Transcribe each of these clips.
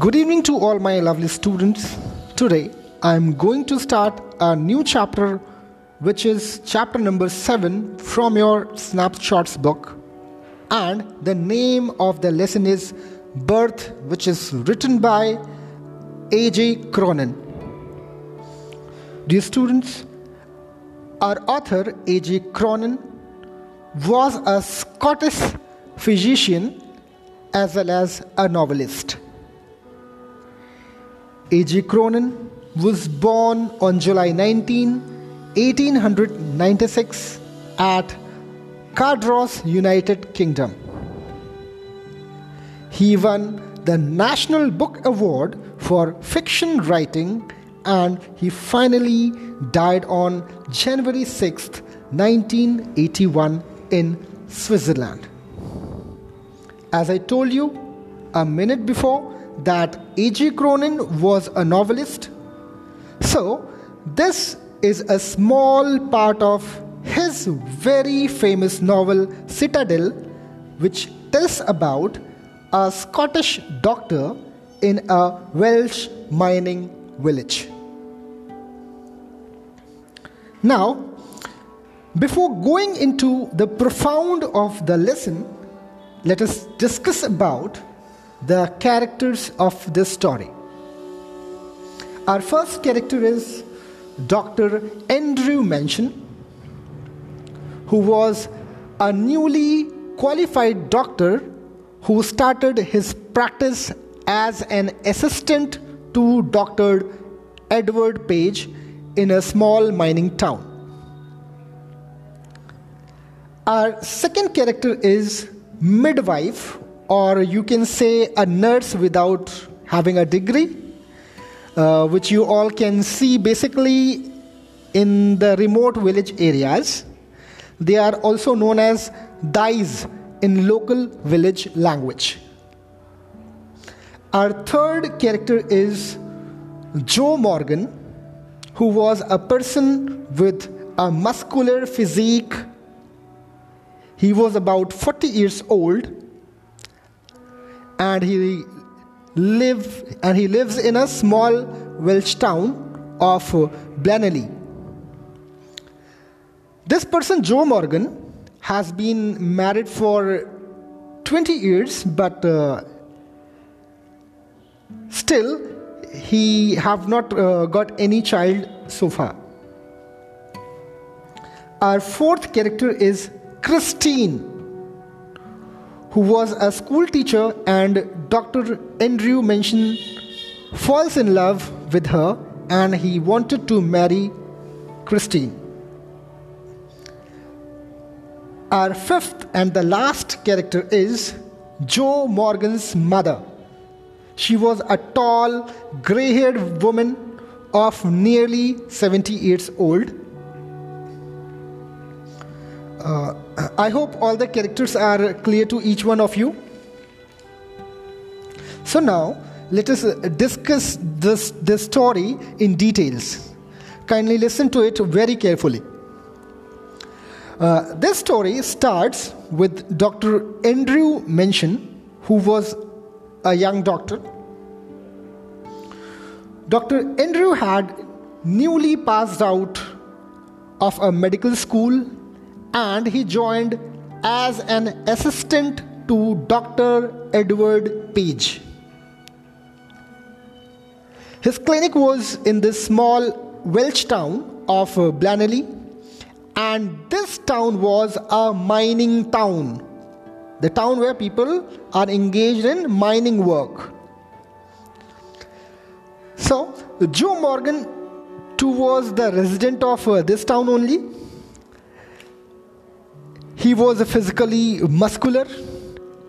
Good evening to all my lovely students. Today I am going to start a new chapter, which is chapter number 7 from your snapshots book. And the name of the lesson is Birth, which is written by A.J. Cronin. Dear students, our author A.J. Cronin was a Scottish physician as well as a novelist. A.J. Cronin was born on July 19, 1896, at Cardross, United Kingdom. He won the National Book Award for fiction writing and he finally died on January 6, 1981, in Switzerland. As I told you a minute before, that A.J. Cronin was a novelist. So, this is a small part of his very famous novel Citadel, which tells about a Scottish doctor in a Welsh mining village. Now, before going into the profound of the lesson, let us discuss about the characters of this story. Our first character is Dr. Andrew Manson, who was a newly qualified doctor who started his practice as an assistant to Dr. Edward Page in a small mining town. Our second character is midwife, or you can say a nurse without having a degree, uh, which you all can see basically in the remote village areas. They are also known as dais in local village language. Our third character is Joe Morgan, who was a person with a muscular physique. He was about 40 years old and he live and he lives in a small Welsh town of Blaenelly. This person Joe Morgan has been married for 20 years but uh, still he have not uh, got any child so far our fourth character is christine who was a school teacher and dr andrew mentioned falls in love with her and he wanted to marry christine our fifth and the last character is joe morgan's mother she was a tall, gray haired woman of nearly 70 years old. Uh, I hope all the characters are clear to each one of you. So, now let us discuss this, this story in details. Kindly listen to it very carefully. Uh, this story starts with Dr. Andrew Manson, who was a young doctor. Dr. Andrew had newly passed out of a medical school and he joined as an assistant to Dr. Edward Page. His clinic was in this small Welsh town of Blaenelly, and this town was a mining town the town where people are engaged in mining work. So, Joe Morgan, too, was the resident of uh, this town only. He was physically muscular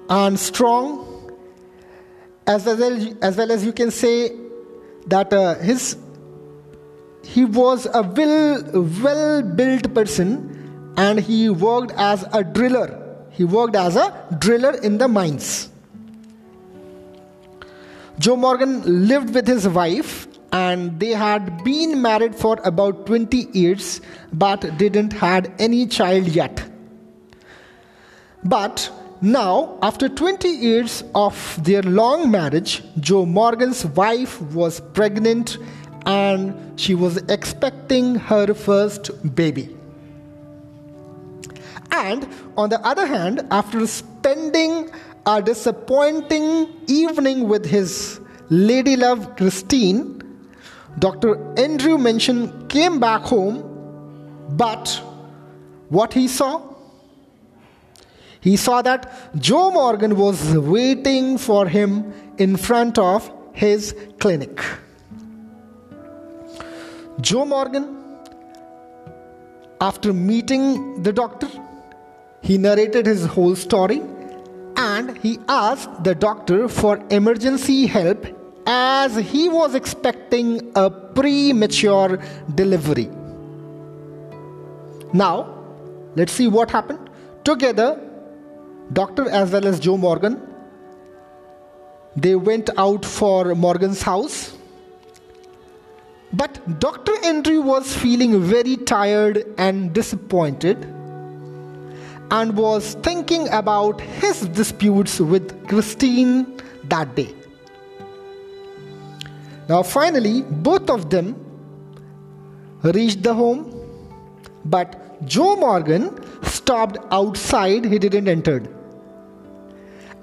and strong, as well, as well as you can say that uh, his he was a well well built person and he worked as a driller he worked as a driller in the mines. Joe Morgan lived with his wife and they had been married for about 20 years but didn't had any child yet. But Now, after 20 years of their long marriage, Joe Morgan's wife was pregnant and she was expecting her first baby. And on the other hand, after spending a disappointing evening with his lady love Christine, Dr. Andrew Manson came back home, but what he saw? He saw that Joe Morgan was waiting for him in front of his clinic. Joe Morgan, after meeting the doctor, he narrated his whole story and he asked the doctor for emergency help as he was expecting a premature delivery. Now, let's see what happened. Together, doctor as well as Joe Morgan, they went out for Morgan's house. But Dr. Andrew was feeling very tired and disappointed and was thinking about his disputes with Christine that day. Now, finally, both of them reached the home, but Joe Morgan stopped outside, he didn't enter.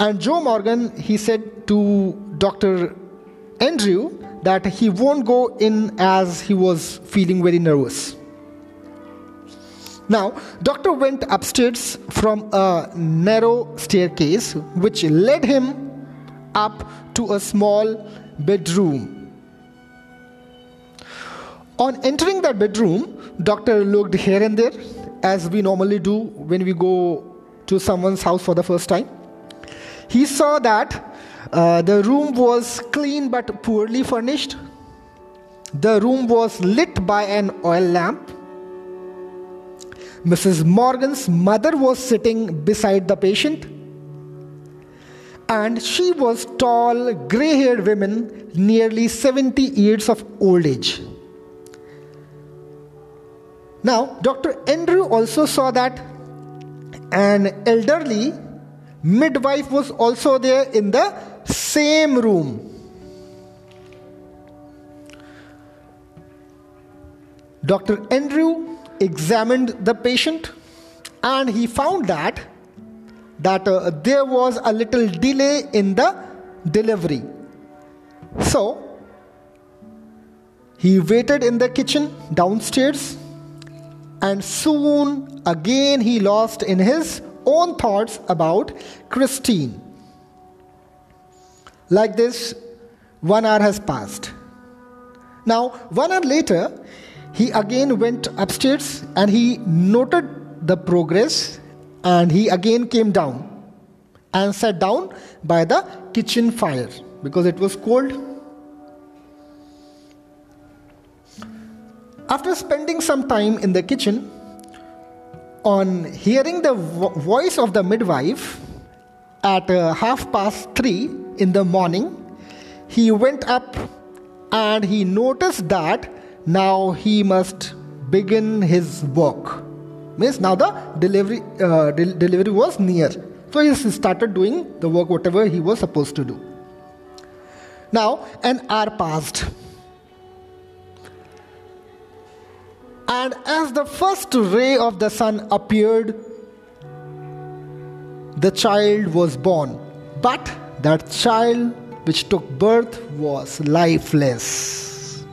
And Joe Morgan, he said to Dr. Andrew that he won't go in as he was feeling very nervous. Now, doctor went upstairs from a narrow staircase which led him up to a small bedroom. On entering that bedroom, doctor looked here and there as we normally do when we go to someone's house for the first time. He saw that uh, the room was clean but poorly furnished. The room was lit by an oil lamp. Mrs. Morgan's mother was sitting beside the patient. And she was tall, gray haired woman, nearly 70 years of old age. Now, Dr. Andrew also saw that an elderly midwife was also there in the same room. Dr. Andrew examined the patient and he found that that uh, there was a little delay in the delivery so he waited in the kitchen downstairs and soon again he lost in his own thoughts about christine like this one hour has passed now one hour later he again went upstairs and he noted the progress and he again came down and sat down by the kitchen fire because it was cold. After spending some time in the kitchen, on hearing the vo- voice of the midwife at uh, half past three in the morning, he went up and he noticed that now he must begin his work. Means now the delivery uh, de- delivery was near. So he started doing the work whatever he was supposed to do. Now an hour passed and as the first ray of the sun appeared the child was born. But that child which took birth was lifeless.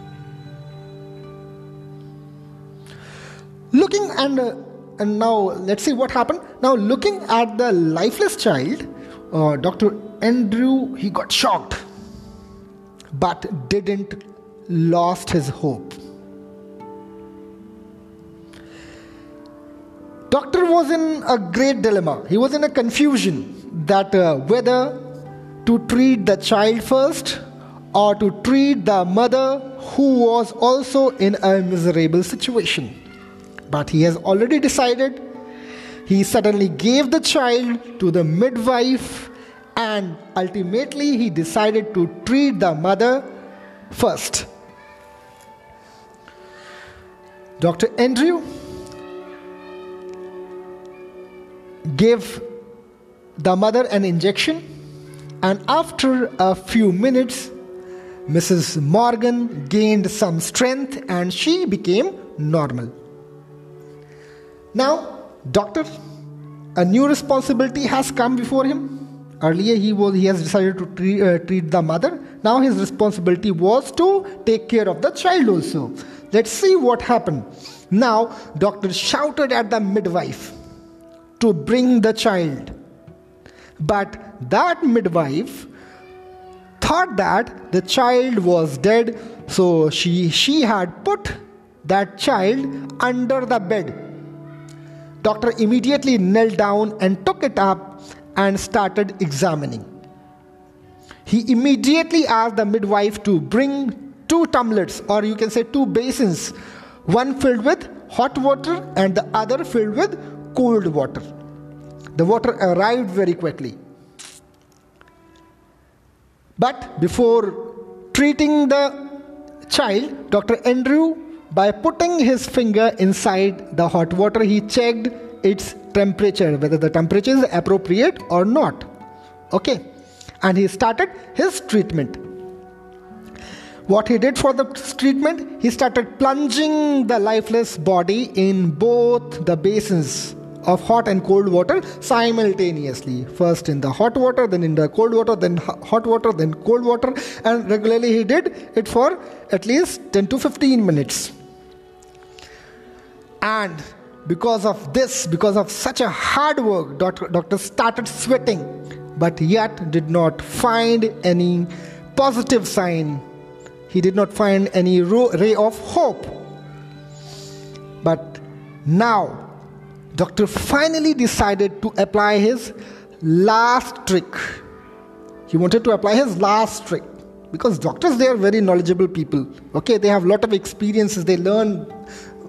Looking and uh, and now let's see what happened. Now looking at the lifeless child uh, dr andrew he got shocked but didn't lost his hope doctor was in a great dilemma he was in a confusion that uh, whether to treat the child first or to treat the mother who was also in a miserable situation but he has already decided. He suddenly gave the child to the midwife, and ultimately, he decided to treat the mother first. Dr. Andrew gave the mother an injection, and after a few minutes, Mrs. Morgan gained some strength and she became normal. Now, doctor, a new responsibility has come before him. Earlier, he was he has decided to treat, uh, treat the mother. Now, his responsibility was to take care of the child also. Let's see what happened. Now, doctor shouted at the midwife to bring the child. But that midwife thought that the child was dead, so she, she had put that child under the bed. Doctor immediately knelt down and took it up and started examining. He immediately asked the midwife to bring two tumblers, or you can say two basins, one filled with hot water and the other filled with cold water. The water arrived very quickly. But before treating the child, Dr. Andrew, by putting his finger inside the hot water, he checked its temperature, whether the temperature is appropriate or not. Okay. And he started his treatment. What he did for the treatment, he started plunging the lifeless body in both the basins of hot and cold water simultaneously. First in the hot water, then in the cold water, then hot water, then cold water, and regularly he did it for at least 10 to 15 minutes. And because of this, because of such a hard work, doctor, doctor started sweating, but yet did not find any positive sign. He did not find any ray of hope. But now Doctor finally decided to apply his last trick. He wanted to apply his last trick because doctors they are very knowledgeable people. Okay, they have a lot of experiences. They learn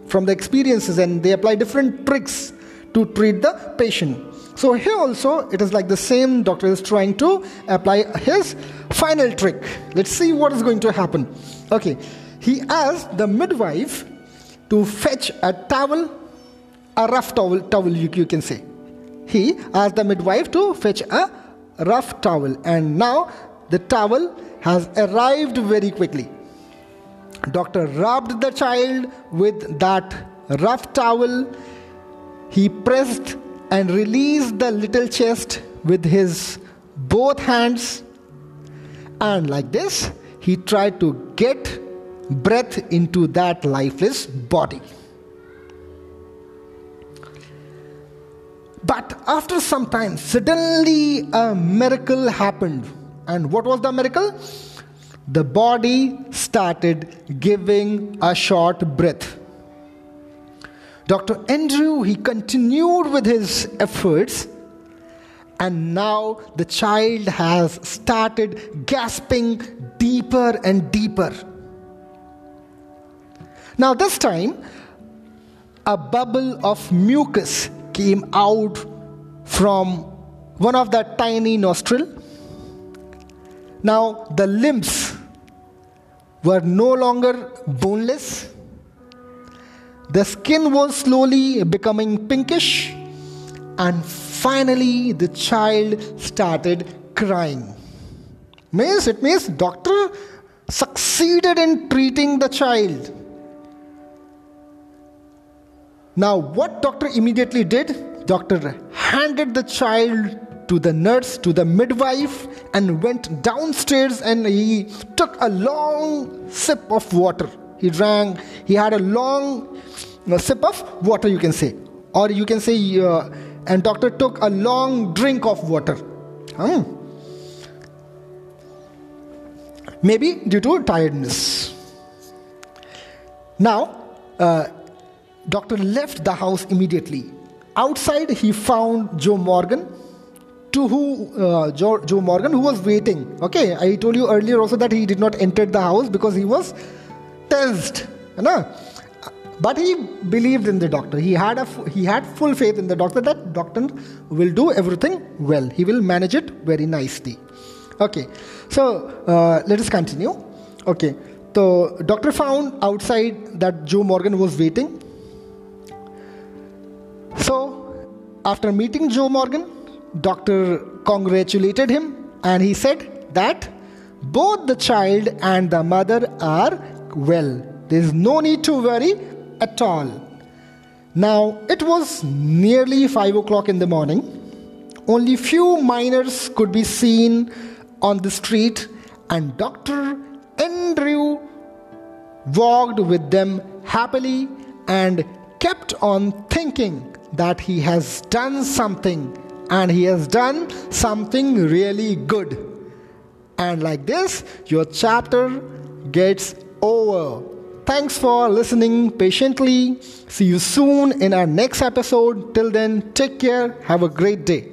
from the experiences and they apply different tricks to treat the patient. So here also it is like the same doctor is trying to apply his final trick. Let's see what is going to happen. Okay, he asked the midwife to fetch a towel a rough towel, towel you, you can say. He asked the midwife to fetch a rough towel, and now the towel has arrived very quickly. Doctor rubbed the child with that rough towel. He pressed and released the little chest with his both hands, and like this, he tried to get breath into that lifeless body. But after some time, suddenly a miracle happened. And what was the miracle? The body started giving a short breath. Dr. Andrew, he continued with his efforts, and now the child has started gasping deeper and deeper. Now, this time, a bubble of mucus came out from one of the tiny nostril. Now the limbs were no longer boneless. The skin was slowly becoming pinkish, and finally the child started crying. Means it means doctor succeeded in treating the child. Now, what doctor immediately did? Doctor handed the child to the nurse, to the midwife, and went downstairs and he took a long sip of water. He drank, he had a long sip of water, you can say. Or you can say, uh, and doctor took a long drink of water. Hmm. Maybe due to tiredness. Now, uh, Doctor left the house immediately. Outside, he found Joe Morgan, to who uh, Joe, Joe Morgan, who was waiting. Okay, I told you earlier also that he did not enter the house because he was tensed. No? But he believed in the doctor. He had a he had full faith in the doctor that doctor will do everything well. He will manage it very nicely. Okay, so uh, let us continue. Okay, so doctor found outside that Joe Morgan was waiting. So, after meeting Joe Morgan, doctor congratulated him and he said that both the child and the mother are well. There is no need to worry at all. Now it was nearly five o'clock in the morning. Only few miners could be seen on the street, and Dr. Andrew walked with them happily and kept on thinking that he has done something and he has done something really good. And like this, your chapter gets over. Thanks for listening patiently. See you soon in our next episode. Till then, take care. Have a great day.